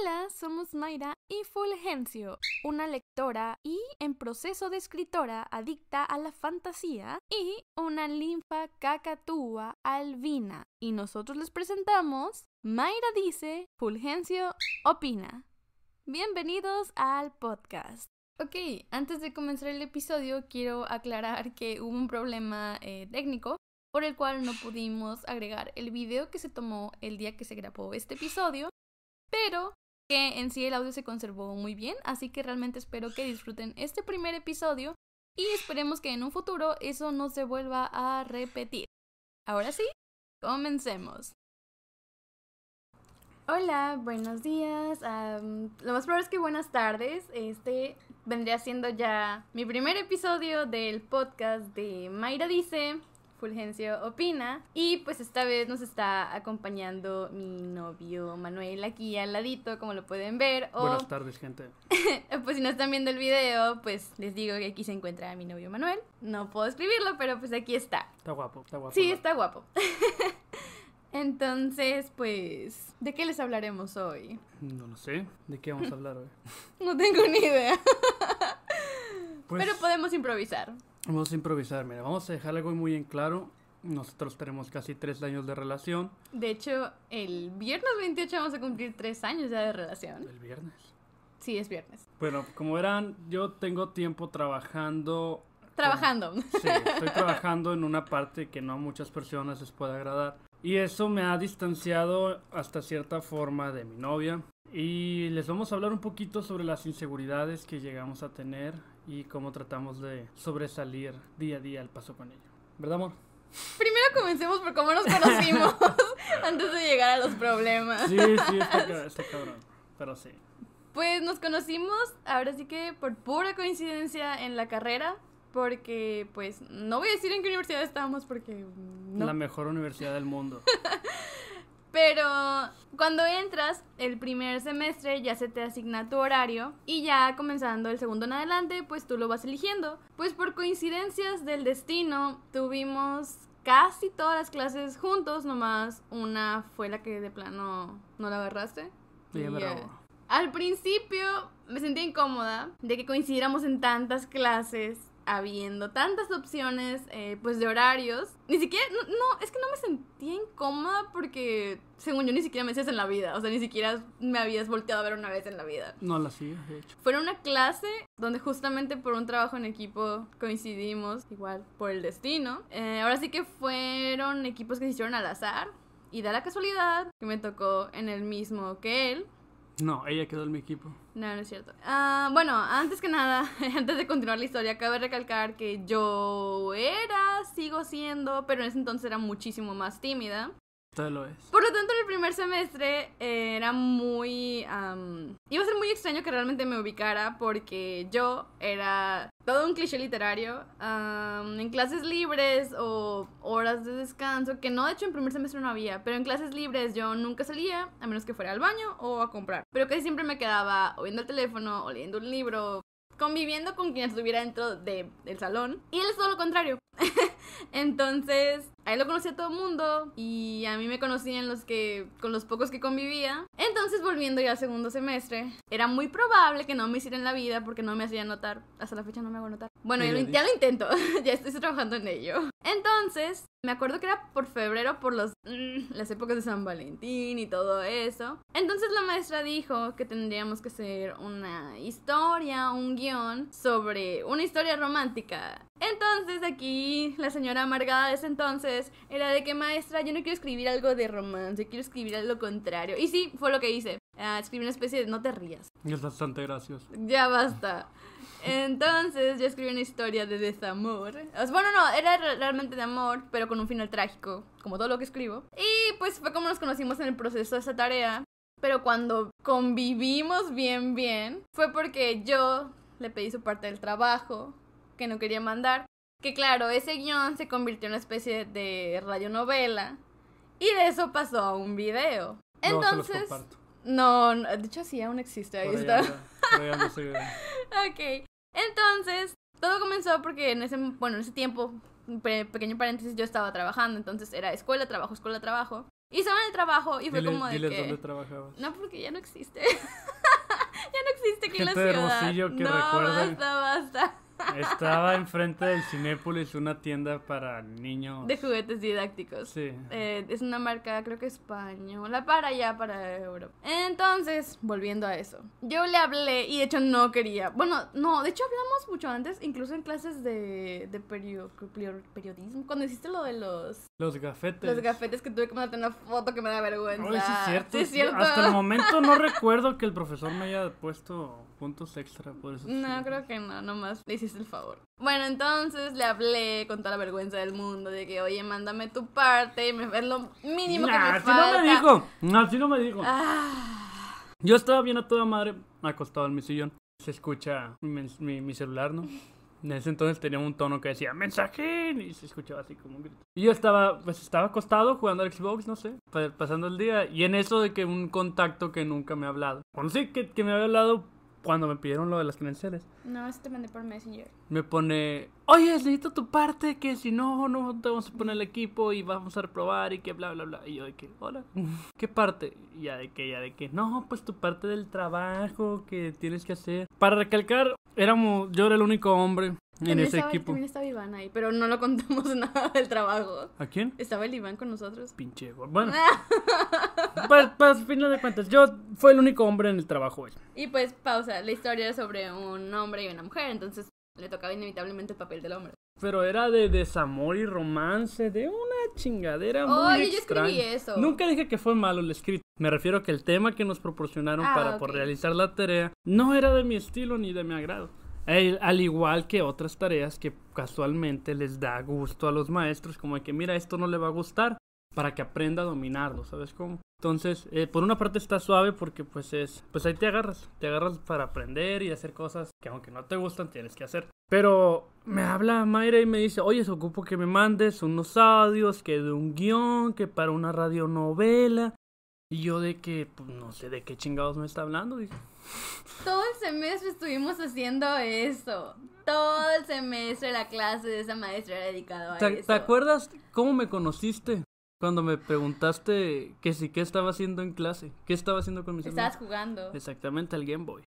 Hola, somos Mayra y Fulgencio, una lectora y en proceso de escritora adicta a la fantasía y una linfa cacatúa albina. Y nosotros les presentamos Mayra dice, Fulgencio opina. Bienvenidos al podcast. Ok, antes de comenzar el episodio quiero aclarar que hubo un problema eh, técnico por el cual no pudimos agregar el video que se tomó el día que se grabó este episodio pero que en sí el audio se conservó muy bien, así que realmente espero que disfruten este primer episodio y esperemos que en un futuro eso no se vuelva a repetir. Ahora sí, comencemos. Hola, buenos días. lo más probable es que buenas tardes. Este vendría siendo ya mi primer episodio del podcast de Mayra Dice. Fulgencio Opina. Y pues esta vez nos está acompañando mi novio Manuel aquí al ladito, como lo pueden ver. Buenas tardes, gente. pues si no están viendo el video, pues les digo que aquí se encuentra mi novio Manuel. No puedo escribirlo, pero pues aquí está. Está guapo, está guapo. Sí, está guapo. Entonces, pues, ¿de qué les hablaremos hoy? No lo sé. ¿De qué vamos a hablar hoy? no tengo ni idea. Pues pero podemos improvisar. Vamos a improvisar, mira, vamos a dejar algo muy en claro. Nosotros tenemos casi tres años de relación. De hecho, el viernes 28 vamos a cumplir tres años ya de relación. ¿El viernes? Sí, es viernes. Bueno, como verán, yo tengo tiempo trabajando. Trabajando. Sí, estoy trabajando en una parte que no a muchas personas les puede agradar. Y eso me ha distanciado hasta cierta forma de mi novia. Y les vamos a hablar un poquito sobre las inseguridades que llegamos a tener y cómo tratamos de sobresalir día a día al paso con ello. ¿Verdad, amor? Primero comencemos por cómo nos conocimos antes de llegar a los problemas. Sí, sí, está, cabrón, pero sí. Pues nos conocimos, ahora sí que por pura coincidencia en la carrera, porque pues no voy a decir en qué universidad estábamos porque... No. La mejor universidad del mundo. Pero cuando entras el primer semestre ya se te asigna tu horario y ya comenzando el segundo en adelante pues tú lo vas eligiendo. Pues por coincidencias del destino tuvimos casi todas las clases juntos, nomás una fue la que de plano no la agarraste. Sí, al principio me sentía incómoda de que coincidiéramos en tantas clases habiendo tantas opciones, eh, pues, de horarios. Ni siquiera, no, es que no me sentía incómoda porque, según yo, ni siquiera me decías en la vida. O sea, ni siquiera me habías volteado a ver una vez en la vida. No la hacía, de hecho. Fue una clase donde justamente por un trabajo en equipo coincidimos, igual, por el destino. Eh, ahora sí que fueron equipos que se hicieron al azar. Y da la casualidad que me tocó en el mismo que él. No, ella quedó en mi equipo. No, no es cierto. Ah, bueno, antes que nada, antes de continuar la historia, cabe recalcar que yo era, sigo siendo, pero en ese entonces era muchísimo más tímida. Lo es. Por lo tanto, en el primer semestre eh, era muy... iba a ser muy extraño que realmente me ubicara porque yo era todo un cliché literario en clases libres o horas de descanso, que no, de hecho en primer semestre no había, pero en clases libres yo nunca salía, a menos que fuera al baño o a comprar. Pero casi siempre me quedaba o viendo el teléfono o leyendo un libro, conviviendo con quien estuviera dentro del salón. Y él es todo lo contrario. Entonces, ahí lo conocía todo el mundo y a mí me conocían los que, con los pocos que convivía. Entonces, volviendo ya al segundo semestre, era muy probable que no me hicieran la vida porque no me hacía notar. Hasta la fecha no me hago notar. Bueno, ya, lo, ya lo intento, ya estoy trabajando en ello. Entonces, me acuerdo que era por febrero, por los, mm, las épocas de San Valentín y todo eso. Entonces la maestra dijo que tendríamos que hacer una historia, un guion sobre una historia romántica. Entonces aquí la señora amargada de ese entonces era de que maestra, yo no quiero escribir algo de romance, quiero escribir algo contrario. Y sí, fue lo que hice. Uh, escribí una especie de no te rías. Es bastante gracioso. Ya basta. Entonces yo escribí una historia de desamor. bueno, no, era realmente de amor, pero con un final trágico, como todo lo que escribo. Y pues fue como nos conocimos en el proceso de esa tarea. Pero cuando convivimos bien, bien, fue porque yo le pedí su parte del trabajo, que no quería mandar. Que claro, ese guion se convirtió en una especie de radionovela. Y de eso pasó a un video. Entonces... No, no, de hecho sí, aún existe, ahí está. ok, entonces, todo comenzó porque en ese, bueno, en ese tiempo, pequeño paréntesis, yo estaba trabajando, entonces era escuela, trabajo, escuela, trabajo. Y estaban en el trabajo y fue Diles, como de diles que... dónde trabajabas. No, porque ya no existe. ya no existe aquí en la Gente de ciudad. Hermosillo que no, recuerde. basta, basta. Estaba enfrente del Cinépolis, una tienda para niños. De juguetes didácticos. Sí. Eh, es una marca, creo que española, para allá, para Europa. Entonces, volviendo a eso. Yo le hablé y de hecho no quería. Bueno, no, de hecho hablamos mucho antes, incluso en clases de, de perio- perio- periodismo. Cuando hiciste lo de los, Los gafetes. los gafetes que tuve que mandarte una foto que me da vergüenza. Ay, sí, es cierto. Sí, es cierto. Hasta el momento no recuerdo que el profesor me haya puesto puntos extra por eso. No, creo que no, nomás le hiciste el favor. Bueno, entonces le hablé con toda la vergüenza del mundo de que, oye, mándame tu parte, me- es lo mínimo que Nah, me así falta. no me dijo. No, así no me dijo. Ah, Yo estaba bien a toda madre acostado en mi sillón. Se escucha mi, mi- mi celular, ¿no? En ese entonces tenía un tono que decía mensajín y se escuchaba así como un grito. Y yo estaba, pues estaba acostado jugando al Xbox, no sé, pa- pasando el día. Y en eso de que un contacto que nunca me ha hablado. Bueno, sí, que, que me había hablado cuando me pidieron lo de las credenciales. no, eso te mandé por Messenger. Me pone, oye, necesito tu parte, que si no, no te vamos a poner el equipo y vamos a reprobar y que bla, bla, bla. Y yo de que, hola, ¿qué parte? Y ya de que, ya de que, no, pues tu parte del trabajo que tienes que hacer. Para recalcar, éramos, yo era el único hombre en También ese estaba, equipo. También estaba Iván ahí, pero no lo contamos nada del trabajo. ¿A quién? Estaba el Iván con nosotros. Pinche. Bueno, para, para final de cuentas, yo fue el único hombre en el trabajo hoy. Y pues, pausa, la historia es sobre un hombre y una mujer, entonces le tocaba inevitablemente el papel del hombre. Pero era de desamor y romance, de una chingadera muy Oye, yo extraña. escribí eso. Nunca dije que fue malo el escrito. Me refiero a que el tema que nos proporcionaron Ah, para ok. por realizar la tarea no era de mi estilo ni de mi agrado. Al igual que otras tareas que casualmente les da gusto a los maestros, como de que mira, esto no le va a gustar, para que aprenda a dominarlo, ¿sabes cómo? Entonces, eh, por una parte está suave porque pues es, pues ahí te agarras, te agarras para aprender y hacer cosas que aunque no te gustan tienes que hacer. Pero me habla Mayra y me dice, oye, se ocupo que me mandes unos audios, que de un guion, que para una radionovela. Y yo de que, pues no sé de qué chingados me está hablando, dije. Todo el semestre estuvimos haciendo eso. Todo el semestre la clase de esa maestra era dedicado a ¿Te, eso. te acuerdas cómo me conociste? Cuando me preguntaste que si qué estaba haciendo en clase, qué estaba haciendo con mis Estabas amigos. jugando. Exactamente, al Game Boy.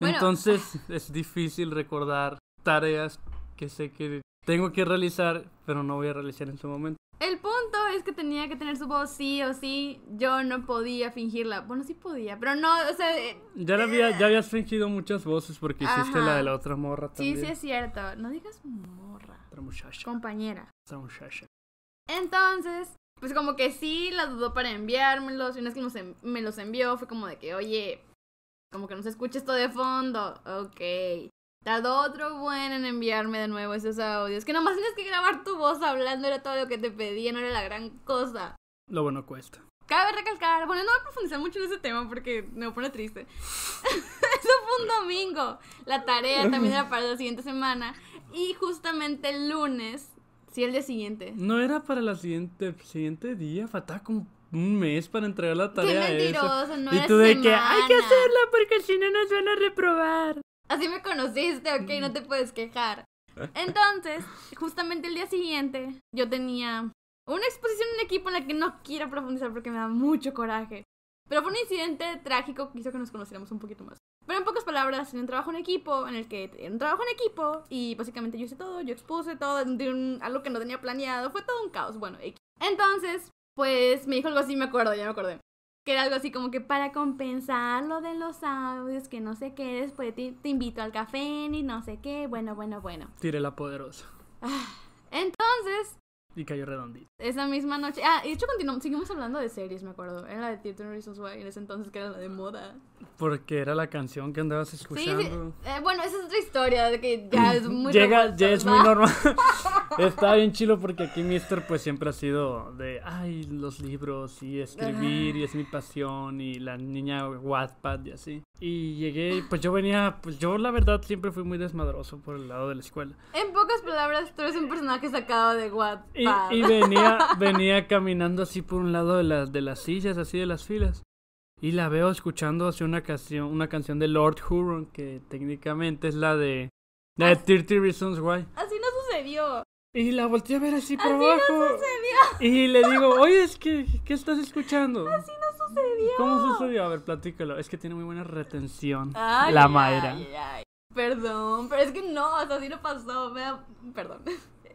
Bueno. Entonces es difícil recordar tareas que sé que tengo que realizar, pero no voy a realizar en su momento. El punto es que tenía que tener su voz sí o sí. Yo no podía fingirla. Bueno, sí podía, pero no, o sea, eh, Ya, la había, ya habías fingido muchas voces porque hiciste la de la otra morra sí, también. sí es cierto. No digas morra, Otra muchacha. compañera. Otra muchacha. Entonces, pues como que sí la dudó para enviármelos. Y una vez que me los envió, fue como de que, oye, como que no se escucha esto de fondo. Ok. Tardó otro buen en enviarme de nuevo esos audios. Que nomás tienes que grabar tu voz hablando, era todo lo que te pedía, no era la gran cosa. Lo bueno cuesta. Cabe recalcar, bueno, no voy a profundizar mucho en ese tema porque me pone triste. Eso fue un domingo. La tarea también era para la siguiente semana. Y justamente el lunes, sí, el día siguiente. No era para la siguiente, siguiente día, faltaba como un mes para entregar la Qué tarea. esa. mentiroso, no y tú de que hay que semana". hacerla porque si no nos van a reprobar. Así me conociste, ok, no te puedes quejar. Entonces, justamente el día siguiente, yo tenía una exposición en equipo en la que no quiero profundizar porque me da mucho coraje. Pero fue un incidente trágico que hizo que nos conociéramos un poquito más. Pero en pocas palabras, en un trabajo en equipo, en el que era un trabajo en equipo, y básicamente yo hice todo, yo expuse todo, de un- algo que no tenía planeado, fue todo un caos, bueno. Entonces, pues me dijo algo así, me acuerdo, ya me acordé. Que era algo así como que para compensar lo de los audios, que no sé qué, después te, te invito al café, ni no sé qué, bueno, bueno, bueno. Tiré la poderosa. Entonces, Y cayó redondito. esa misma noche, ah, y de hecho continuamos, seguimos hablando de series, me acuerdo. Era la de 13 Reasons Why, en ese entonces que era la de moda. Porque era la canción que andabas Sí, sí. escuchando. Eh, bueno, esa es otra historia, de que ya es muy Llega, ya es muy normal. Está bien chilo porque aquí Mister pues siempre ha sido de, ay, los libros y escribir y es mi pasión y la niña Wattpad y así. Y llegué, pues yo venía, pues yo la verdad siempre fui muy desmadroso por el lado de la escuela. En pocas palabras, tú eres un personaje sacado de Y, Wattpad. y venía, venía caminando así por un lado de las, de las sillas, así de las filas. Y la veo escuchando así una canción, una canción de Lord Huron, que técnicamente es la de, la de 30 Reasons Why. Así no sucedió. Y la volteé a ver así por Así no abajo. sucedió. Y le digo, oye, es que, ¿qué estás escuchando? Así no sucedió. ¿Cómo sucedió? A ver, platícalo. Es que tiene muy buena retención. Ay, la ay, Mayra. ay, ay. Perdón, pero es que no, o así no pasó. me da- Perdón.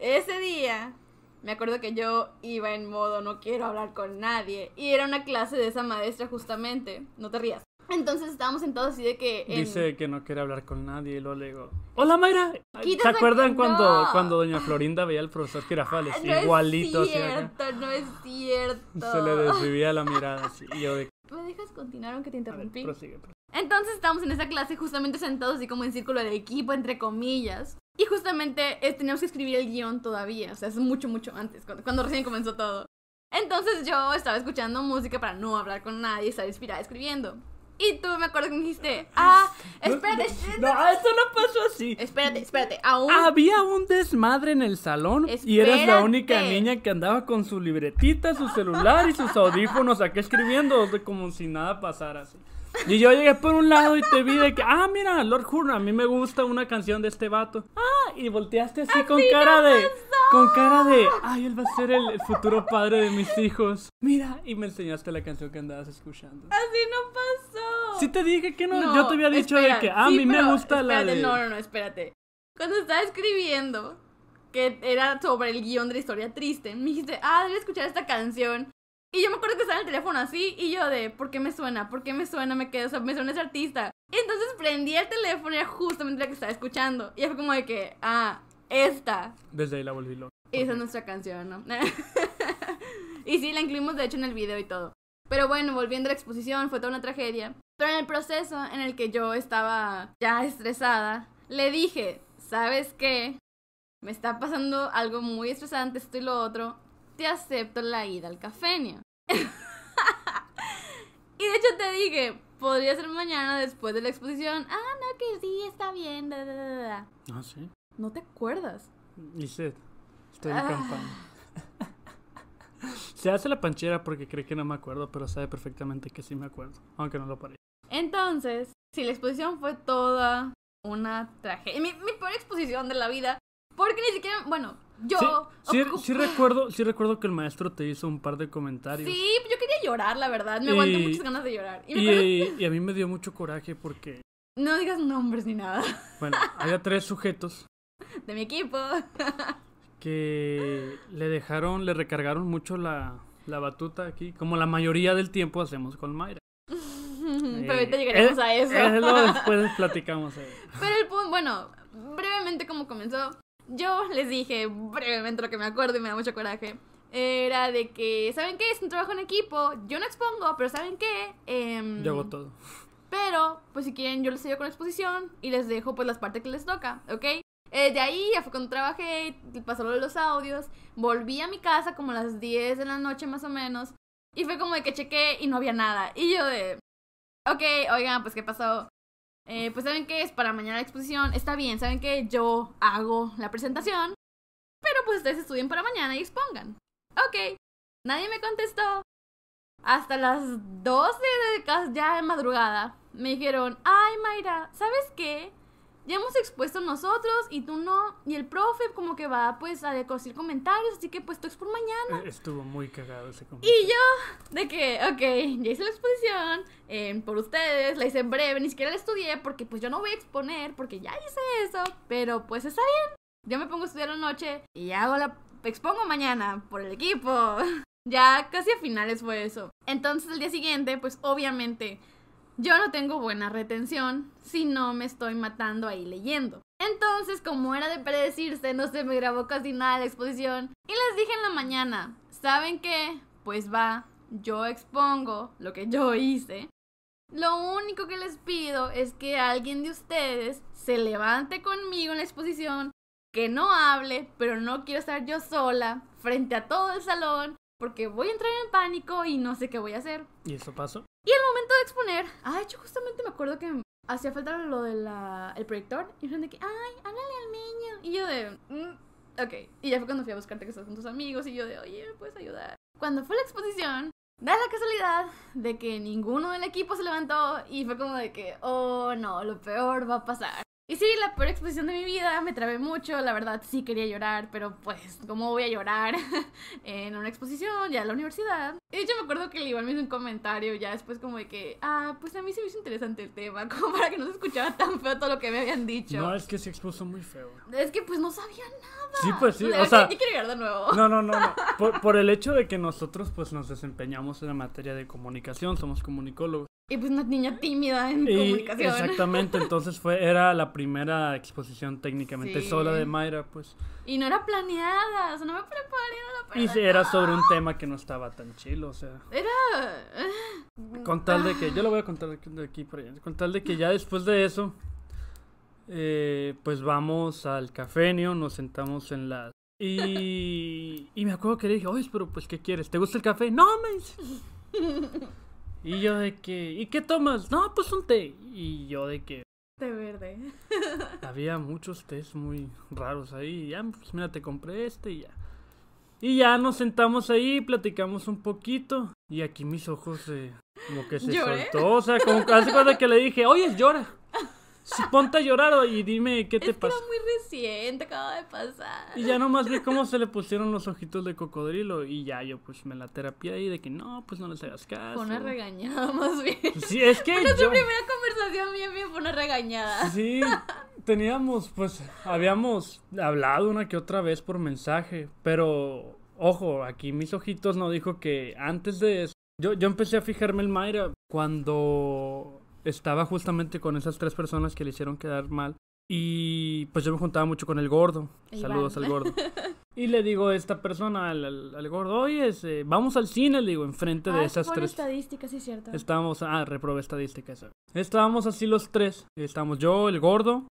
Ese día, me acuerdo que yo iba en modo no quiero hablar con nadie. Y era una clase de esa maestra justamente. No te rías. Entonces estábamos sentados así de que... en- Dice que no quiere hablar con nadie y luego le digo, hola Mayra. ¿Se Quítate- acuerdan cuando, no. cuando doña Florinda veía al profesor Girafales? No es Igualito así acá. cierto, no es cierto. Se le desvivía la mirada así. Y yo de, ¿Me dejas continuar aunque te ver, interrumpí? prosigue, prosigue. Entonces estábamos en esa clase justamente sentados así como en círculo de equipo, entre comillas. Y justamente eh, teníamos que escribir el guion todavía, o sea, es mucho, mucho antes, cuando, cuando recién comenzó todo. Entonces yo estaba escuchando música para no hablar con nadie, estar inspirada escribiendo. Y tú me acuerdo que me dijiste, ah, espérate, No, no, esto no pasó así. espérate, espérate, aún... Había un desmadre en el salón y eras la única niña que andaba con su libretita, su celular y sus audífonos acá escribiendo como si nada pasara así. Y yo llegué por un lado y te vi de que, ah, mira, Lord Hurn, a mí me gusta una canción de este vato. Ah, y volteaste así, con cara de, con cara de, ay, él va a ser el, el futuro padre de mis hijos. Mira, y me enseñaste la canción que andabas escuchando. Así no pasó. Sí te dije que no, No, yo te había dicho espera, de que, ah, a sí, mí me gusta la de... No, no, no, espérate. Cuando estaba escribiendo, que era sobre el guion de la historia triste, me dijiste, ah, debes escuchar esta canción. Y yo me acuerdo que estaba en el teléfono así, y yo de, ¿por qué me suena? ¿Por qué me suena? Me quedo, o sea, me suena ese artista. Y entonces prendí el teléfono y era justamente la que estaba escuchando. Y fue como de que, ah, esta. Desde ahí la volví loca. Esa es nuestra canción, ¿no? y sí, la incluimos de hecho en el video y todo. Pero bueno, volviendo a la exposición, fue toda una tragedia. Pero en el proceso en el que yo estaba ya estresada, le dije, ¿sabes qué? Me está pasando algo muy estresante, esto y lo otro. Te acepto la ida al cafenio. y de hecho te dije, podría ser mañana después de la exposición. Ah, no, que sí, está bien. da, da, da, da". Ah, sí. No te acuerdas. Lisette, estoy Ah. campaña. Se hace la panchera porque cree que no me acuerdo, pero sabe perfectamente que sí me acuerdo, aunque no lo parezca. Entonces, sí, la exposición fue toda una tragedia. Mi, mi peor exposición de la vida. Porque ni siquiera, bueno, yo... Sí, sí, sí recuerdo, sí recuerdo que el maestro te hizo un par de comentarios. Sí, yo quería llorar, la verdad. Me aguanté Y- muchas ganas de llorar. Y me Y, acuerdo- y a mí me dio mucho coraje porque, No digas nombres ni nada bueno, había tres sujetos de mi equipo. que le dejaron, le recargaron mucho la, la batuta aquí, como la mayoría del tiempo hacemos con Mayra. Pero ahorita llegaremos Eh, a eso. eh, después platicamos. eh. Pero el punto, bueno, brevemente como comenzó, yo les dije brevemente lo que me acuerdo y me da mucho coraje. Era de que, ¿saben qué? Es un trabajo en equipo. Yo no expongo, pero ¿saben qué? Em, Yo hago todo. Pero, pues si quieren, yo les ayudo con la exposición y les dejo pues las partes que les toca, ¿ok? Eh, de ahí ya fue cuando trabajé, pasó lo de los audios, volví a mi casa como a las 10 de la noche más o menos y fue como de que chequé y no había nada. Y yo de, ok, oigan, pues ¿qué pasó? Eh, pues saben que es para mañana la exposición, está bien, saben que yo hago la presentación, pero pues ustedes estudien para mañana y expongan. Ok, nadie me contestó. Hasta las 12 de ca- ya de madrugada me dijeron, ay Mayra, ¿sabes qué? Ya hemos expuesto nosotros y tú no. Y el profe como que va pues a decir comentarios, así que pues tú expon mañana. Eh, Estuvo muy cagado ese comentario. Y yo, de que, ok, ya hice la exposición eh, por ustedes, la hice en breve, ni siquiera la estudié porque pues yo no voy a exponer porque ya hice eso, pero pues está bien. Yo me pongo a estudiar la noche y hago la... expongo mañana por el equipo. Ya casi a finales fue eso. Entonces el día siguiente, pues obviamente yo no tengo buena retención si no me estoy matando ahí leyendo. Entonces, como era de predecirse, no se me grabó casi nada la exposición. Y les dije en la mañana, ¿saben qué? Pues va, yo expongo lo que yo hice. Lo único que les pido es que alguien de ustedes se levante conmigo en la exposición, que no hable, pero no quiero estar yo sola frente a todo el salón, porque voy a entrar en pánico y no sé qué voy a hacer. ¿Y eso pasó? Y al momento de exponer, ah, yo justamente me acuerdo que hacía falta lo del proyector. Y de que, ay, háblale al niño. Y yo de, "Mm, ok. Y ya fue cuando fui a buscarte que estás con tus amigos. Y yo de, oye, ¿me puedes ayudar? Cuando fue la exposición, da la casualidad de que ninguno del equipo se levantó. Y fue como de que, oh no, lo peor va a pasar. Y sí, la peor exposición de mi vida, me trabé mucho, la verdad sí quería llorar, pero pues, ¿cómo voy a llorar en una exposición ya en la universidad? Y yo me acuerdo que le igual me hizo un comentario ya después como de que, ah, pues a mí sí me hizo interesante el tema, como para que no se escuchara tan feo todo lo que me habían dicho. No, es que se expuso muy feo. Es que pues no sabía nada. Sí, pues sí, o sea- yo quiero llorar de nuevo. No, no, no, no. Por, por el hecho de que nosotros pues nos desempeñamos en la materia de comunicación, somos comunicólogos. Y pues una niña tímida en Y comunicación. exactamente, entonces fue era la primera exposición técnicamente Sí. sola de Mayra, pues. Y no era planeada, o sea, no me preparé nada Y para sí, era sobre un tema que no estaba tan o sea, Era... con tal de que yo lo voy a contar de aquí, por allá, con tal de que ya después de eso eh, pues vamos al cafenio, nos sentamos en la y, y me acuerdo que le dije, oye, pero pues, ¿qué quieres? ¿Te gusta el café? No, me dice. Y yo de que, ¿y qué tomas? No, pues un té. Y yo de que De verde. había muchos tés muy raros ahí. Y ya, pues mira, te compré este y ya. Y ya nos sentamos ahí, platicamos un poquito. Y aquí mis ojos eh, como que se ¿Lloré? soltó. O sea, como hace cuenta que le dije, oye, llora. Si ponte a llorar y dime qué te es que pasa. era muy reciente, acaba de pasar. Y ya nomás vi cómo se le pusieron los ojitos de cocodrilo. Y ya yo pues me la terapia ahí de que no, pues no les hagas caso. Fue una regañada más bien. Sí, es que Nuestra yo... primera conversación bien bien fue una regañada. Sí, teníamos, pues, habíamos hablado una que otra vez por mensaje, pero, ojo, aquí mis ojitos no dijo que antes de eso, yo, yo empecé a fijarme en Mayra cuando estaba justamente con esas tres personas que le hicieron quedar mal. Y pues yo me juntaba mucho con el gordo. Iván. Saludos al gordo. Y le digo a esta persona, al, al- al gordo, oye, ese, vamos al cine, le digo, enfrente de Ah, esas tres. estadísticas, sí, cierto. Estábamos, ah, reprobé estadística esa. Estábamos así los tres. Estábamos yo, el gordo,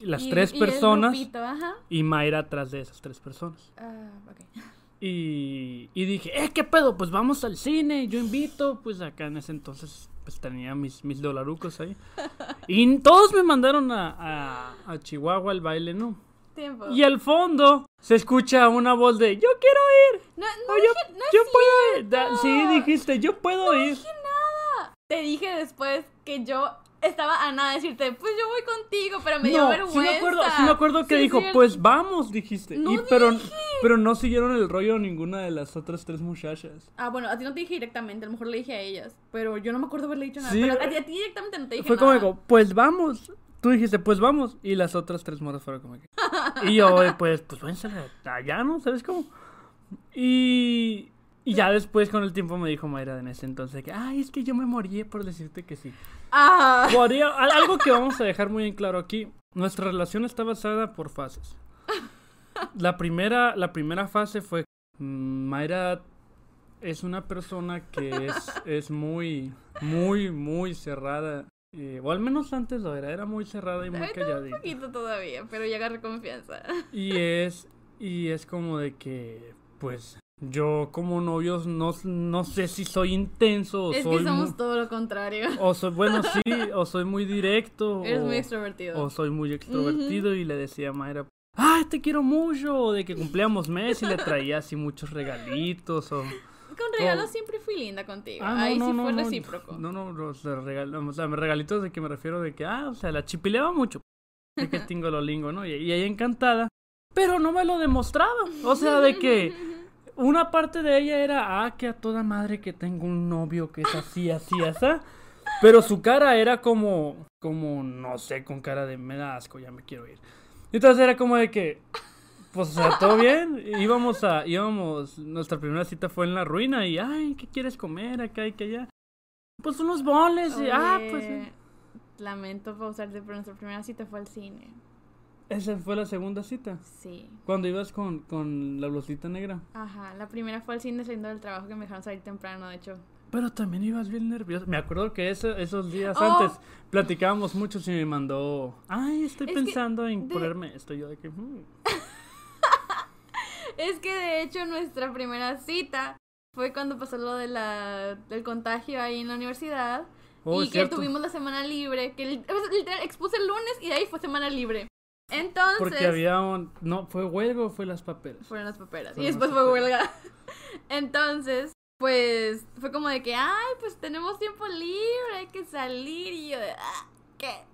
las Y- tres y el personas grupito, ajá. y Mayra atrás de esas tres personas. Ah, ok. Y, y dije, eh, ¿qué pedo? Pues vamos al cine, yo invito. Pues acá en ese entonces pues tenía mis, mis dolarucos ahí. Y todos me mandaron a, a, a Chihuahua al baile, ¿no? Tiempo. Y al fondo se escucha una voz de, yo quiero ir. No, no, yo, dije, no yo puedo ir. Da- sí, dijiste, yo puedo ir. Te dije después que yo estaba a nada de decirte, pues yo voy contigo, pero me dio No, vergüenza. sí me acuerdo, sí me acuerdo que Sí, dijo, pues vamos, dijiste. No y, pero, dije. pero no siguieron el rollo ninguna de las otras tres muchachas. Ah, bueno, a ti no te dije directamente, a lo mejor le dije a ellas, pero yo no me acuerdo haberle dicho nada. Pero a ti, a ti directamente no te dije Fue como nada. pues vamos. Tú dijiste, pues vamos. Y las otras tres moras fueron como que. Y yo, pues, pues váyanse allá, ¿no? ¿Sabes cómo? Y. Y ya después, con el tiempo, me dijo Mayra en ese entonces que, ay, es que yo me morí por decirte que sí. Ah, al- algo que vamos a dejar muy en claro aquí, nuestra relación está basada por fases. La primera, la primera fase fue, mm, Mayra es una persona que es, es muy, muy, muy cerrada. eh, o al menos antes lo era, era muy cerrada y muy ahorita un calladita. poquito todavía, pero ya agarré confianza. Y es, y es como de que, pues, yo como novios no, no sé si soy intenso o es soy que somos todo lo contrario. o soy, bueno, sí, o soy muy directo. Eres o, muy extrovertido. o soy muy extrovertido y le decía a Mayra, ay, te quiero mucho, o de que cumplíamos mes y le traía así muchos regalitos, o... Con regalos siempre fui linda contigo. Ah, no, Ahí no, sí no, fue no, recíproco. No, no, los o sea, regalitos de que me refiero de que, ah, o sea, la chipileaba mucho. De que tingo lo lingo, ¿no? Y, y ella encantada. Pero no me lo demostraba. O sea, de que una parte de ella era, ah, que a toda madre que tengo un novio que es así, así, así. Pero su cara era como, como, no sé, con cara de me da asco, ya me quiero ir. Entonces era como de que, pues, o sea, todo bien. Íbamos a, íbamos, nuestra primera cita fue en la ruina y, ay, ¿qué quieres comer acá y que allá? Pues unos boles y, ah, pues. Oye, Lamento pausarte, pero nuestra primera cita fue al cine. Esa fue la segunda cita. Sí. Cuando ibas con, con la blusita negra. Ajá, la primera fue al cine saliendo del trabajo que me dejaron salir temprano, de hecho. Pero también ibas bien nervioso. Me acuerdo que eso- esos días Oh. antes platicábamos mucho y me mandó. Ay, estoy Es pensando en de- ponerme esto. Yo de que. "Mm". Es que de hecho nuestra primera cita fue cuando pasó lo de la, del contagio ahí en la universidad. Oh, y que cierto. tuvimos la semana libre, que literal expuse el lunes y de ahí fue semana libre. Entonces, Porque había un. No, ¿fue huelga o fue las paperas? fueron las paperas. Fueron y después fue huelga. Entonces, pues fue como de que, ay, pues tenemos tiempo libre, hay que salir. Y yo de, ah, ¿qué?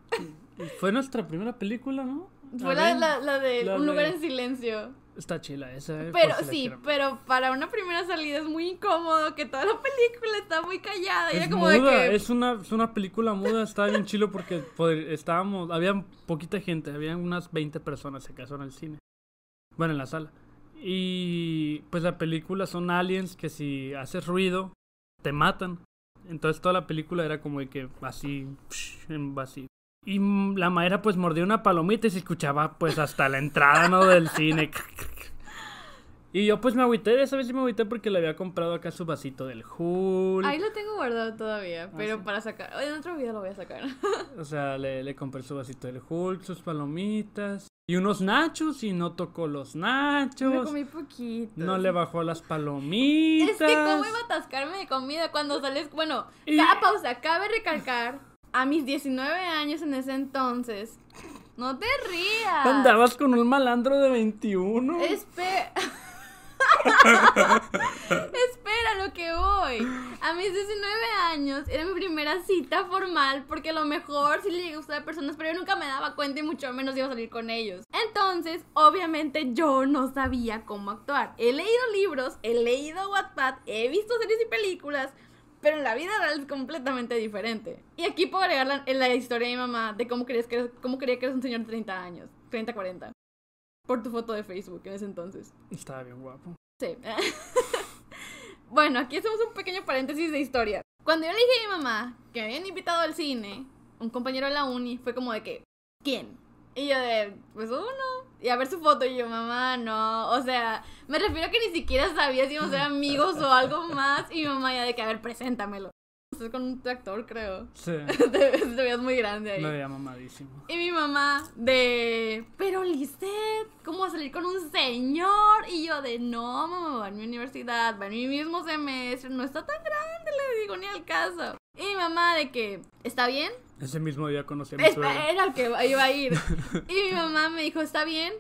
Fue nuestra primera película, ¿no? Fue la, la, la, de Un lugar en silencio. Está chila esa. Eh, pero sí, pero para una primera salida es muy incómodo que toda la película está muy callada. Es, como de que... es, una, es una película muda, está bien chilo porque estábamos, había poquita gente, había unas 20 personas acaso en el cine. Bueno, en la sala. Y pues la película son aliens que si haces ruido, te matan. Entonces toda la película era como de que así, en vacío. Y la madera pues mordió una palomita y se escuchaba pues hasta la entrada, ¿no? Del cine. Y yo pues me agüité, esa vez sí me agüité porque le había comprado acá su vasito del Hulk. Ahí lo tengo guardado todavía, ah, pero para sacar, en otro video lo voy a sacar. o sea, le, le compré su vasito del Hulk, sus palomitas. Y unos nachos y no tocó los nachos. Me comí poquito. No le bajó las palomitas. Es que cómo iba a atascarme de comida cuando sales. Bueno, cada pausa, cabe recalcar. A mis 19 años en ese entonces. No te rías. Andabas con un malandro de 21. Espera. Espera lo que voy. A mis 19 años era mi primera cita formal porque a lo mejor sí le gustaba a personas, pero yo nunca me daba cuenta y mucho menos iba a salir con ellos. Entonces, obviamente yo no sabía cómo actuar. He leído libros, he leído Wattpad, he visto series y películas, pero en la vida real es completamente diferente. Y aquí puedo agregar la, la historia de mi mamá de cómo, crees que, cómo creía que eres un señor de 30 años, 30, 40. Por tu foto de Facebook en ese entonces. Estaba bien guapo. Sí. bueno, aquí hacemos un pequeño paréntesis de historia. Cuando yo le dije a mi mamá que me habían invitado al cine, un compañero de la uni fue como de que, ¿quién? Y yo de, pues uno. Y a ver su foto y yo, mamá, no. O sea, me refiero a que ni siquiera sabía si íbamos a ser amigos o algo más. Y mi mamá ya de que, a ver, preséntamelo. Estás con un tractor, creo. Sí. te, veías muy grande ahí. Me veía mamadísimo. Y mi mamá de, pero Lisette, ¿cómo va a salir con un señor? Y yo de, no, mamá, va a mi universidad, va en mi mismo semestre, no está tan grande, le digo, ni al caso. Y mi mamá de que, ¿está bien? Ese mismo día conocí a mi Era el que iba a ir. y mi mamá me dijo, ¿está bien?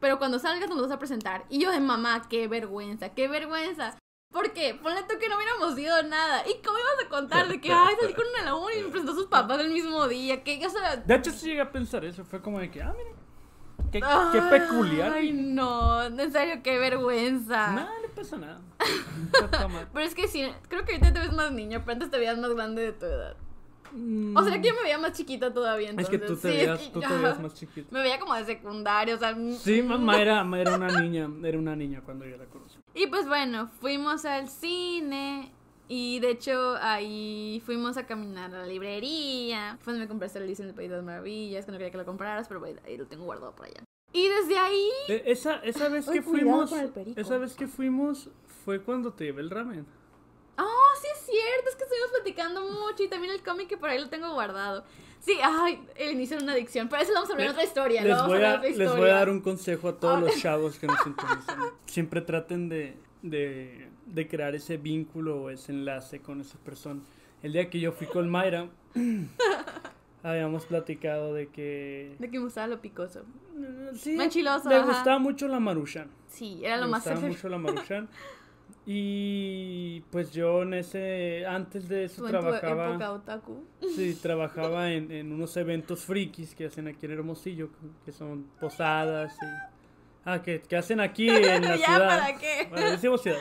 Pero cuando salgas nos vas a presentar. Y yo de mamá, qué vergüenza, qué vergüenza. ¿Por qué? Ponle tú que no hubiéramos ido nada. ¿Y cómo ibas a contar de que, ay, salí con una laguna y me presentó a sus papás el mismo día? Que, o sea... De hecho, sí llegué a pensar eso. Fue como de que, ah, mira. Qué, qué peculiar. Ay, no, en serio, qué vergüenza. No, no pasa nada. pero es que sí, creo que ahorita te ves más niño, pero antes te veías más grande de tu edad. O sea, que yo me veía más chiquita todavía. Entonces. Es que tú te, veías, tú te veías más chiquita. Me veía como de secundario, o sea. Sí, mamá era, era una niña, era una niña cuando yo la conocí. Y pues bueno, fuimos al cine y de hecho ahí fuimos a caminar a la librería. Fue donde me compraste el disco del País de las Maravillas, que no quería que lo compraras, pero ahí lo tengo guardado por allá. Y desde ahí... E, esa, esa vez que fuimos... Esa vez que fuimos fue cuando te llevé el ramen. Oh, sí es cierto, es que estuvimos platicando mucho y también el cómic que por ahí lo tengo guardado. Sí, ay, el inicio de una adicción, pero eso lo vamos a hablar en otra historia. Les, voy a, les voy a dar un consejo a todos los chavos que nos sintonizan. Siempre traten de, de, de, crear ese vínculo o ese enlace con esa persona. El día que yo fui con Mayra, habíamos platicado de que... De que me gustaba lo picoso. Sí, Manchiloso, me gustaba mucho la maruchan. Sí, era lo me más... Me gustaba mucho la maruchan. Y pues yo en ese, antes de eso trabajaba... época otaku? Sí, trabajaba en, en, unos eventos frikis que hacen aquí en Hermosillo, que son posadas y... Ah, que, que hacen aquí en la ¿Ya ciudad. para qué? Bueno, decimos ciudad.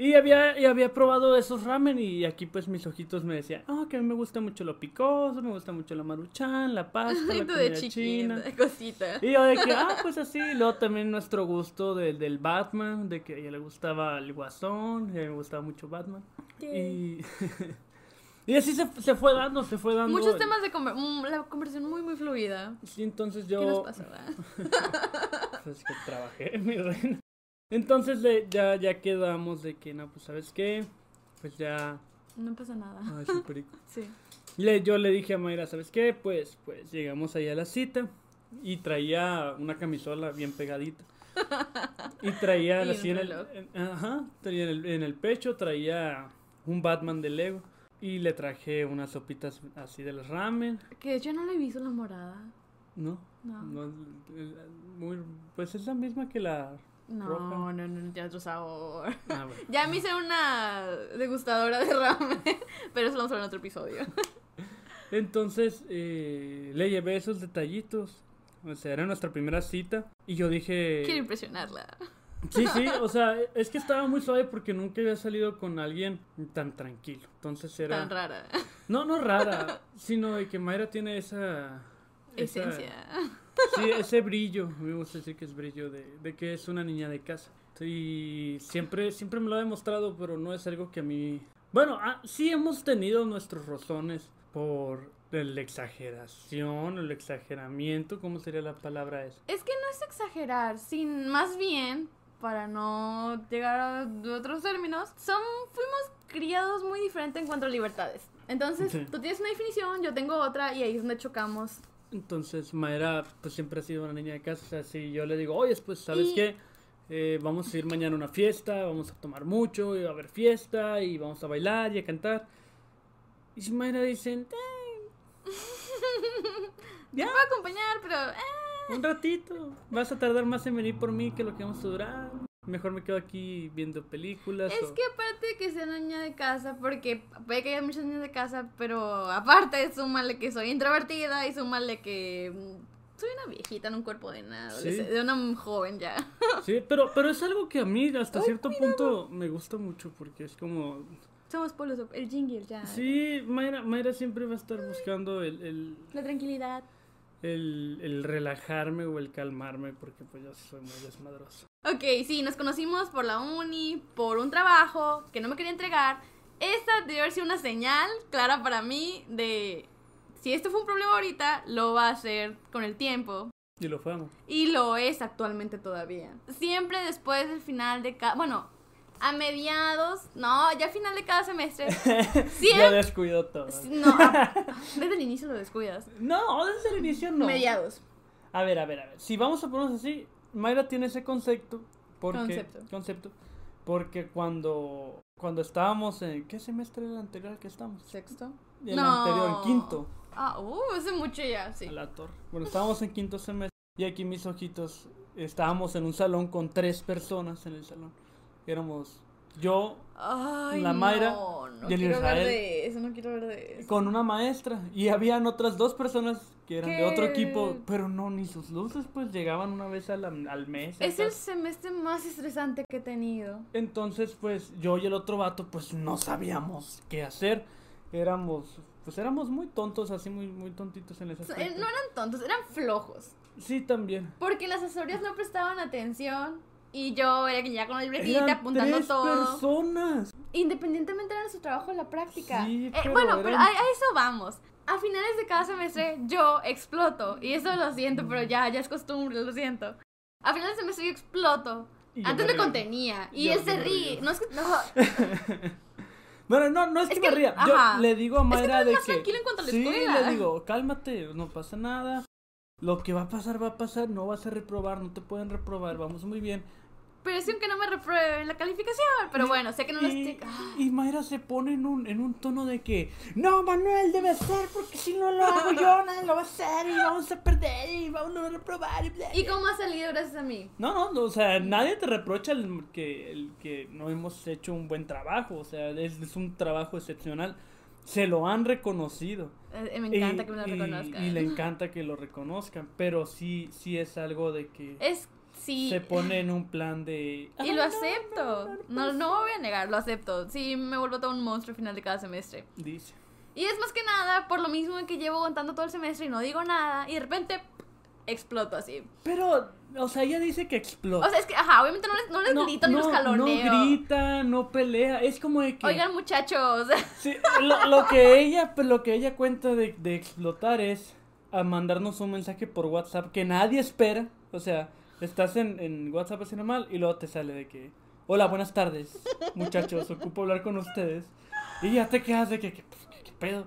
Y había, y había probado esos ramen y aquí pues mis ojitos me decían, oh, que a mí me gusta mucho lo picoso, me gusta mucho la maruchan, la pasta, la comida de china. cosita. Y yo de que, ah, pues así, y luego también nuestro gusto del Batman, de que a ella le gustaba el guasón, y a mí me gustaba mucho Batman. Y... y así se, se, fue dando, se fue dando. Muchos temas de conversación, la conversación muy, muy fluida. Sí, entonces yo... ¿Qué nos pasó? pues que trabajé, mi reina. Entonces le, ya, ya quedamos de que, no, pues sabes qué, pues ya... No pasa nada. Ay, sí. Le, yo le dije a Mayra, ¿sabes qué? Pues, pues llegamos ahí a la cita y traía una camisola bien pegadita. Y traía así en el, ajá, traía en el, en el pecho, traía un Batman de Lego. Y le traje unas sopitas así del ramen. Que yo no le he visto la morada. ¿No? No. no muy, pues es la misma que la no, no, no, no tiene otro sabor. Ah, ya me hice una degustadora de ramen, pero eso lo vamos a ver en otro episodio. Entonces eh, le llevé esos detallitos. O sea, era nuestra primera cita. Y yo dije. Quiero impresionarla. Sí, sí, o sea, es que estaba muy suave porque nunca había salido con alguien tan tranquilo. Entonces era. Tan rara. No, no rara, sino de que Mayra tiene esa. Esa- Esencia. Sí, ese brillo, me gusta decir que es brillo de, de que es una niña de casa. Y siempre, siempre me lo ha demostrado, pero no es algo que a mí... Bueno, ah, sí hemos tenido nuestros rozones por la exageración, el exageramiento, ¿cómo sería la palabra esa? Es que no es exagerar, sin más bien, para no llegar a otros términos, son, fuimos criados muy diferentes en cuanto a libertades. Entonces, Sí. tú tienes una definición, yo tengo otra, y ahí es donde chocamos. Entonces, Mayra, pues siempre ha sido una niña de casa. O sea, si yo le digo, oye, pues, ¿sabes Y- qué? Eh, vamos a ir mañana a una fiesta, vamos a tomar mucho, y va a haber fiesta, y vamos a bailar y a cantar. Y si Mayra dice, "Eh, Te puedo acompañar, pero... eh, un ratito, vas a tardar más en venir por mí que lo que vamos a durar. Mejor me quedo aquí viendo películas. Es o- que aparte de que sea niña de casa, porque puede que haya muchas niñas de casa, pero aparte súmale que soy introvertida y súmale que mm, soy una viejita en un cuerpo de Sí. adolesc- de una joven ya. Sí, pero, pero es algo que a mí hasta cierto punto me gusta mucho porque es como... Somos polos, el jingle ya. Sí, Mayra, Mayra siempre va a estar buscando el, el, La tranquilidad. el, el relajarme o el calmarme porque pues yo soy muy desmadroso. Ok, sí, nos conocimos por la uni, por un trabajo que no me quería entregar. Esta debe haber sido una señal clara para mí de si esto fue un problema ahorita, lo va a ser con el tiempo. Y lo fuimos. Y lo es actualmente todavía. Siempre después del final de cada... Bueno, a mediados... No, ya a final de cada semestre. Siempre... descuidó todo. No, a- desde el inicio lo descuidas. No, desde el inicio no. Mediados. A ver, a ver, a ver. Si vamos a ponernos así, Mayra tiene ese concepto. Porque, Concepto. Concepto. Porque cuando, cuando estábamos en... ¿Qué semestre era el anterior al que estamos? Sexto. El No. anterior, quinto. Ah, uh, hace mucho ya, sí. A la torre. Bueno, estábamos en quinto semestre. Y aquí mis ojitos. Estábamos en un salón con tres personas en el salón. Éramos yo Ay, La Mayra no, no y el quiero ver de eso, no quiero ver de eso. con una maestra. Y habían otras dos personas que eran de otro equipo. Pero no, ni sus luces, pues llegaban una vez al, al mes. Es el semestre más estresante que he tenido. Entonces, pues yo y el otro vato, pues no sabíamos qué hacer. Éramos, pues éramos muy tontos, así muy, muy tontitos en ese sea, aspecto. No eran tontos, eran flojos. Sí, también. Porque las asesorías no prestaban atención. Y yo era que ya con la libretita apuntando tres todo. personas. Independientemente era su trabajo en la práctica. Sí, Eh, pero bueno, pero eran- a, a eso vamos. A finales de cada semestre yo exploto. Y eso lo siento, pero ya, ya es costumbre, lo siento. A finales de semestre yo exploto. Y yo Antes me me contenía. Y Yo- él se ríe. No es que. No, Bueno, no, no es, Es que, que- me ría. ajá. Yo le digo a Es que Mayra eres de más que. tranquilo en cuanto a la sí, escuela. le digo, cálmate, no pasa nada. Lo que va a pasar, va a pasar. No vas a reprobar, no te pueden reprobar. Vamos muy bien. pero es que no me reprueben la calificación. Pero bueno, sé que no lo estoy. Y Mayra se pone en un, en un tono de que no, Manuel debe ser porque si no lo hago yo, nadie lo va a hacer y vamos a perder y vamos a reprobar. Y, bla, ¿Y bla". cómo ha salido gracias a mí? No, no, no, o sea, nadie te reprocha el que, el que no hemos hecho un buen trabajo, o sea, es, es un trabajo excepcional. Se lo han reconocido. Eh, me encanta Y- que me lo reconozcan. Y le encanta que lo reconozcan, pero sí, sí es algo de que Es. Sí. se pone en un plan de... Y "Ay, lo acepto. no, no, No, pues". no, voy a negar, lo acepto. Sí, me vuelvo todo un monstruo al final de cada semestre. Dice. Y es más que nada por lo mismo que llevo aguantando todo el semestre y no digo nada. Y de repente exploto así. Pero, o sea, ella dice que explota. O sea, es que, ajá, obviamente no les, no les grito ni los jaloneo. No grita, no pelea, es como de que... Oigan, muchachos. Sí, lo, lo que ella, pues, lo que ella cuenta de, de explotar es a mandarnos un mensaje por WhatsApp que nadie espera. O sea, estás en, en WhatsApp así normal y luego te sale de que, hola, buenas tardes, muchachos, ocupo hablar con ustedes. Y ya te quedas de que, que, pues, pedo.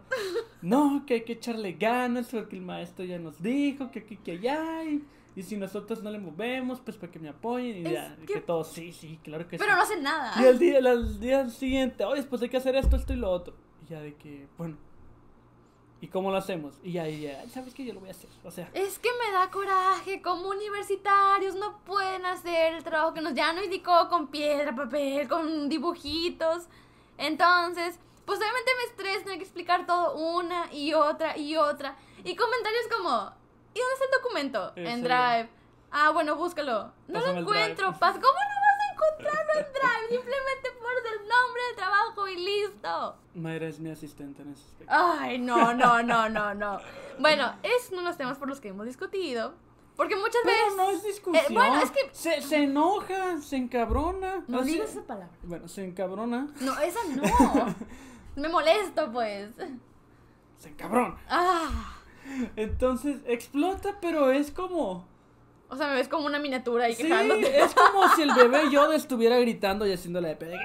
No, que hay que echarle ganas porque el maestro ya nos dijo que aquí, que allá. Y, y si nosotros no le movemos, pues para que me apoyen. Y ya, que, que- todos, sí, sí, claro que sí. Pero no hacen nada. Y al día, al día siguiente, oye, pues hay que hacer esto, esto y lo otro. Y ya de que, bueno. ¿Y cómo lo hacemos? Y ya, ¿sabes qué? Yo lo voy a hacer. O sea, Es que me da coraje, como universitarios no pueden hacer el trabajo que nos ya nos indicó con piedra, papel, con dibujitos. Entonces, pues obviamente me estresa tener que explicar todo una y otra y otra. Y comentarios como, ¿y dónde está el documento? Eso en ya. Drive. Ah, bueno, búscalo. No Pásame lo encuentro. Pas- ¿Cómo no vas a encontrarlo en Drive? Simplemente pones el nombre del trabajo y listo. Mayra es mi asistente en ese aspecto. Ay, no, no, no, no, no. Bueno, es uno de los temas por los que hemos discutido. Porque muchas Pero veces... no es discusión. Eh, bueno, es que- Se, se enoja, se encabrona. No digas esa palabra. Bueno, se encabrona. No, esa no. Me molesto, pues. Se encabrona. Ah. Entonces explota, pero es como. O sea, me ves como una miniatura y Sí, quejándote. es como si el bebé Yoda estuviera gritando y haciéndole de pedo.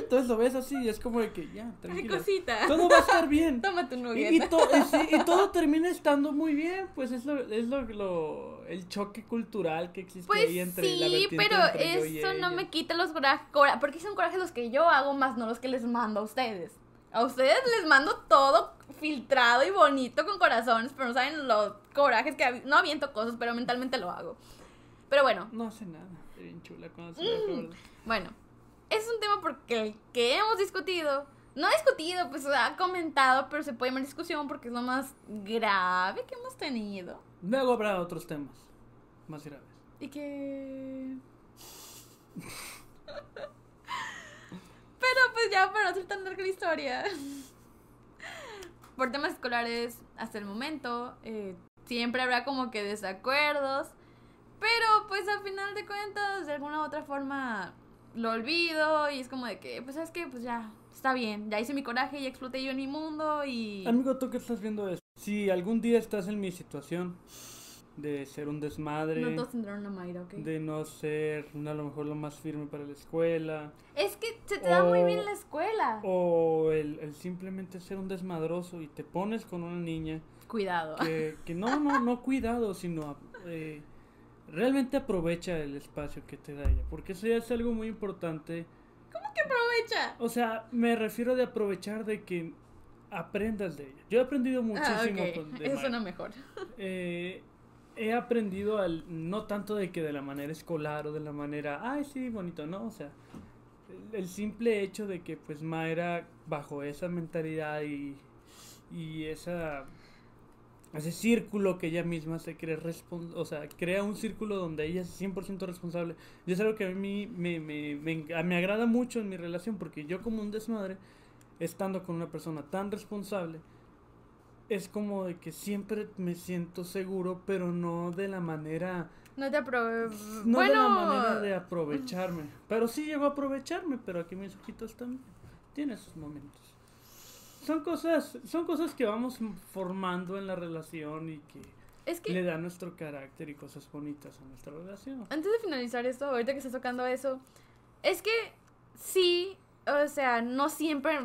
Entonces lo ves así y es como de que ya, Ay, tranquilo. cosita. Todo va a estar bien. Toma tu nugget. y to- y sí, y todo termina estando muy bien, pues es lo, es lo, lo- el choque cultural que existe Pues ahí entre la sí, vertiente pero entre eso no me quita los corajes. porque son corajes los que yo hago, más no los que les mando a ustedes. A ustedes les mando todo filtrado y bonito con corazones, pero no saben los corajes que no aviento cosas, pero mentalmente lo hago. Pero bueno, No hace nada, bien chula cuando se acuerda. bueno, es un tema porque el que hemos discutido, no discutido, pues ha comentado, pero se puede llamar discusión porque es lo más grave que hemos tenido. Luego habrá otros temas más graves. Y que... Pero pues ya para no ser tan larga la historia. Por temas escolares, hasta el momento, eh, siempre habrá como que desacuerdos. Pero pues al final de cuentas, de alguna u otra forma, lo olvido y es como de que, pues sabes que, pues ya, está bien. Ya hice mi coraje, ya exploté yo en mi mundo y... Amigo, tú que estás viendo esto, si algún día estás en mi situación de ser un desmadre, No todos tendrán una Mayra, ¿ok? de no ser a lo mejor lo más firme para la escuela, Es que se te da muy bien la escuela. o el, el simplemente ser un desmadroso y te pones con una niña Cuidado. que, que no, no, no cuidado, sino eh, realmente aprovecha el espacio que te da ella, porque eso ya es algo muy importante. que aprovecha? O sea, me refiero de aprovechar de que aprendas de ella. Yo he aprendido muchísimo Ah, ok. con- de Eso suena mejor. Eh, he aprendido al no tanto de que de la manera escolar o de la manera, ay, sí, bonito, no, o sea, el, simple hecho de que pues Mayra bajo esa mentalidad y, y esa ese círculo que ella misma se cree respon- o sea, crea un círculo donde ella es 100% responsable. Y es algo que a mí me, me, me, me agrada mucho en mi relación porque yo como un desmadre, estando con una persona tan responsable, es como de que siempre me siento seguro, pero no de la manera, No te aprove... no bueno, de la manera de aprovecharme. Pero sí llego a aprovecharme, pero aquí mis ojitos también tiene sus momentos. Son cosas, son cosas que vamos formando en la relación y que es que le da nuestro carácter y cosas bonitas a nuestra relación. antes de finalizar esto, ahorita que estás tocando eso, es que sí, o sea, no siempre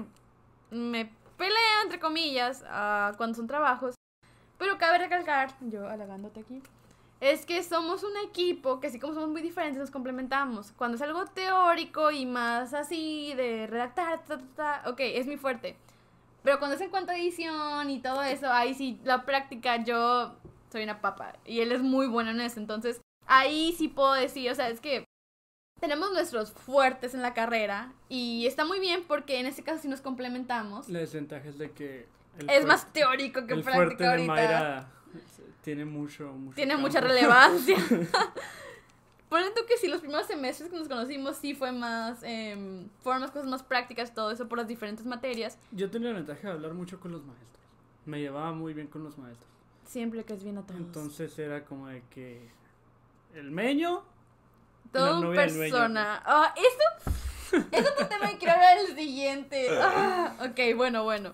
me peleo, entre comillas, ah, cuando son trabajos, pero cabe recalcar, yo halagándote aquí, es que somos un equipo que así como somos muy diferentes nos complementamos. Cuando es algo teórico y más así de redactar, ta, ta, ta, ok, es mi fuerte. Pero cuando es en cuanto a edición y todo eso, ahí sí, la práctica, yo soy una papa. Y él es muy bueno en eso. Entonces, ahí sí puedo decir, o sea, es que tenemos nuestros fuertes en la carrera. Y está muy bien porque en este caso sí nos complementamos. La desventaja es de que Es más teórico que el fuerte práctica de ahorita. Mayra tiene mucho, mucho Tiene campo. mucha relevancia. Ponen tú que sí, los primeros semestres que nos conocimos sí fue más, em, fueron más cosas más prácticas, todo eso por las diferentes materias. Yo tenía la ventaja de hablar mucho con los maestros. Me llevaba muy bien con los maestros. Siempre que es bien a todos. Entonces era como de que el meño Todo un persona. Ah, eso. Es otro tema que quiero hablar el siguiente. Ah, ok, bueno, bueno.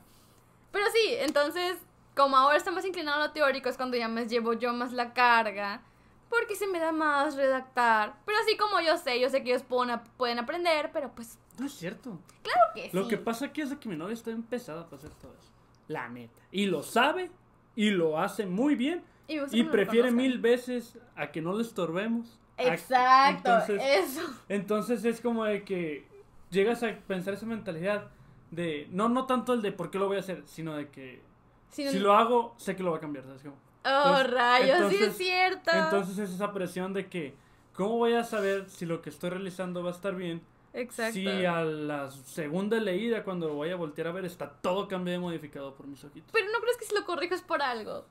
Pero sí, entonces, como ahora está más inclinado a lo teórico, es cuando ya me llevo yo más la carga. Porque se me da más redactar. Pero así como yo sé, yo sé que ellos pueden, pueden aprender, pero pues, no es cierto. claro que sí. Lo que pasa aquí es que mi novia está empezada para hacer todo eso. La neta. Y lo sabe y lo hace muy bien Y, y prefiere mil veces a que no le estorbemos. Exacto, entonces, eso. entonces es como de que llegas a pensar esa mentalidad de no no tanto el de por qué lo voy a hacer, sino de que Si no- si lo hago sé que lo va a cambiar, ¿sabes cómo? Oh, Entonces- rayos, sí es cierto. Entonces es esa presión de que, ¿cómo voy a saber si lo que estoy realizando va a estar bien? Exacto. Sí, a la segunda leída, cuando lo voy a voltear a ver, está todo cambiado y modificado por mis ojitos. Pero no crees que si lo corriges por algo.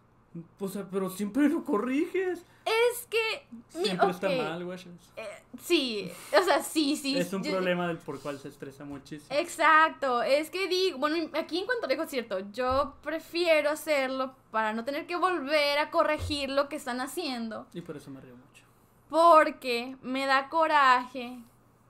O sea, pero siempre lo corriges. Es que. Siempre está mal, güey. eh, sí, o sea, sí, sí. Es un yo- problema del por cual se estresa muchísimo. Exacto, es que digo, bueno, aquí en cuanto es cierto, yo prefiero hacerlo para no tener que volver a corregir lo que están haciendo, Y por eso me río mucho. porque me da coraje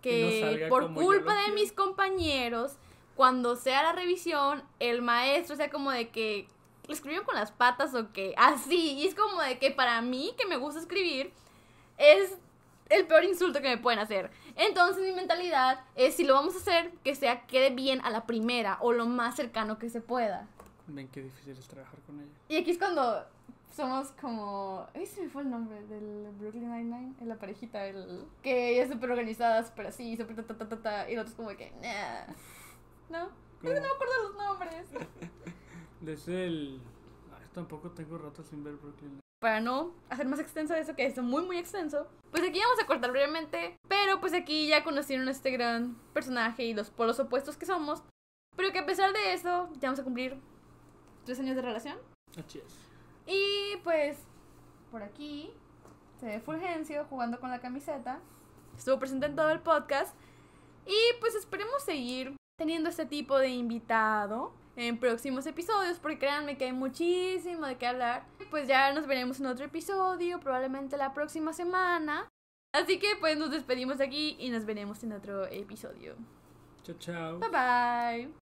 Que no por culpa de quiero. mis compañeros, cuando sea la revisión, el maestro sea como de que lo escribieron con las patas o que así, y es como de que para mí, que me gusta escribir, es el peor insulto que me pueden hacer. Entonces mi mentalidad es si lo vamos a hacer, que sea quede bien a la primera o lo más cercano que se pueda. Ven qué difícil es trabajar con ella. Y aquí es cuando somos como... Ay, se me fue el nombre del Brooklyn Nine-Nine, en la parejita, el... Que ella es súper organizada, súper así, súper ta, ta, ta, ta, y el otro es como que... "Nah". ¿No? Es que no me acuerdo los nombres. Desde el. Ay, tampoco tengo rato sin ver Brooklyn. para no hacer más extenso eso, que es muy muy extenso, pues aquí vamos a cortar brevemente, pero pues aquí ya conocieron a este gran personaje y los polos opuestos que somos, pero que a pesar de eso, ya vamos a cumplir tres años de relación. Así es. Y pues por aquí se ve Fulgencio jugando con la camiseta, estuvo presente en todo el podcast y pues esperemos seguir teniendo este tipo de invitado en próximos episodios, porque créanme que hay muchísimo de qué hablar. Pues ya nos veremos en otro episodio, probablemente la próxima semana. Así que pues nos despedimos de aquí y nos veremos en otro episodio. Chao, chao. Bye bye.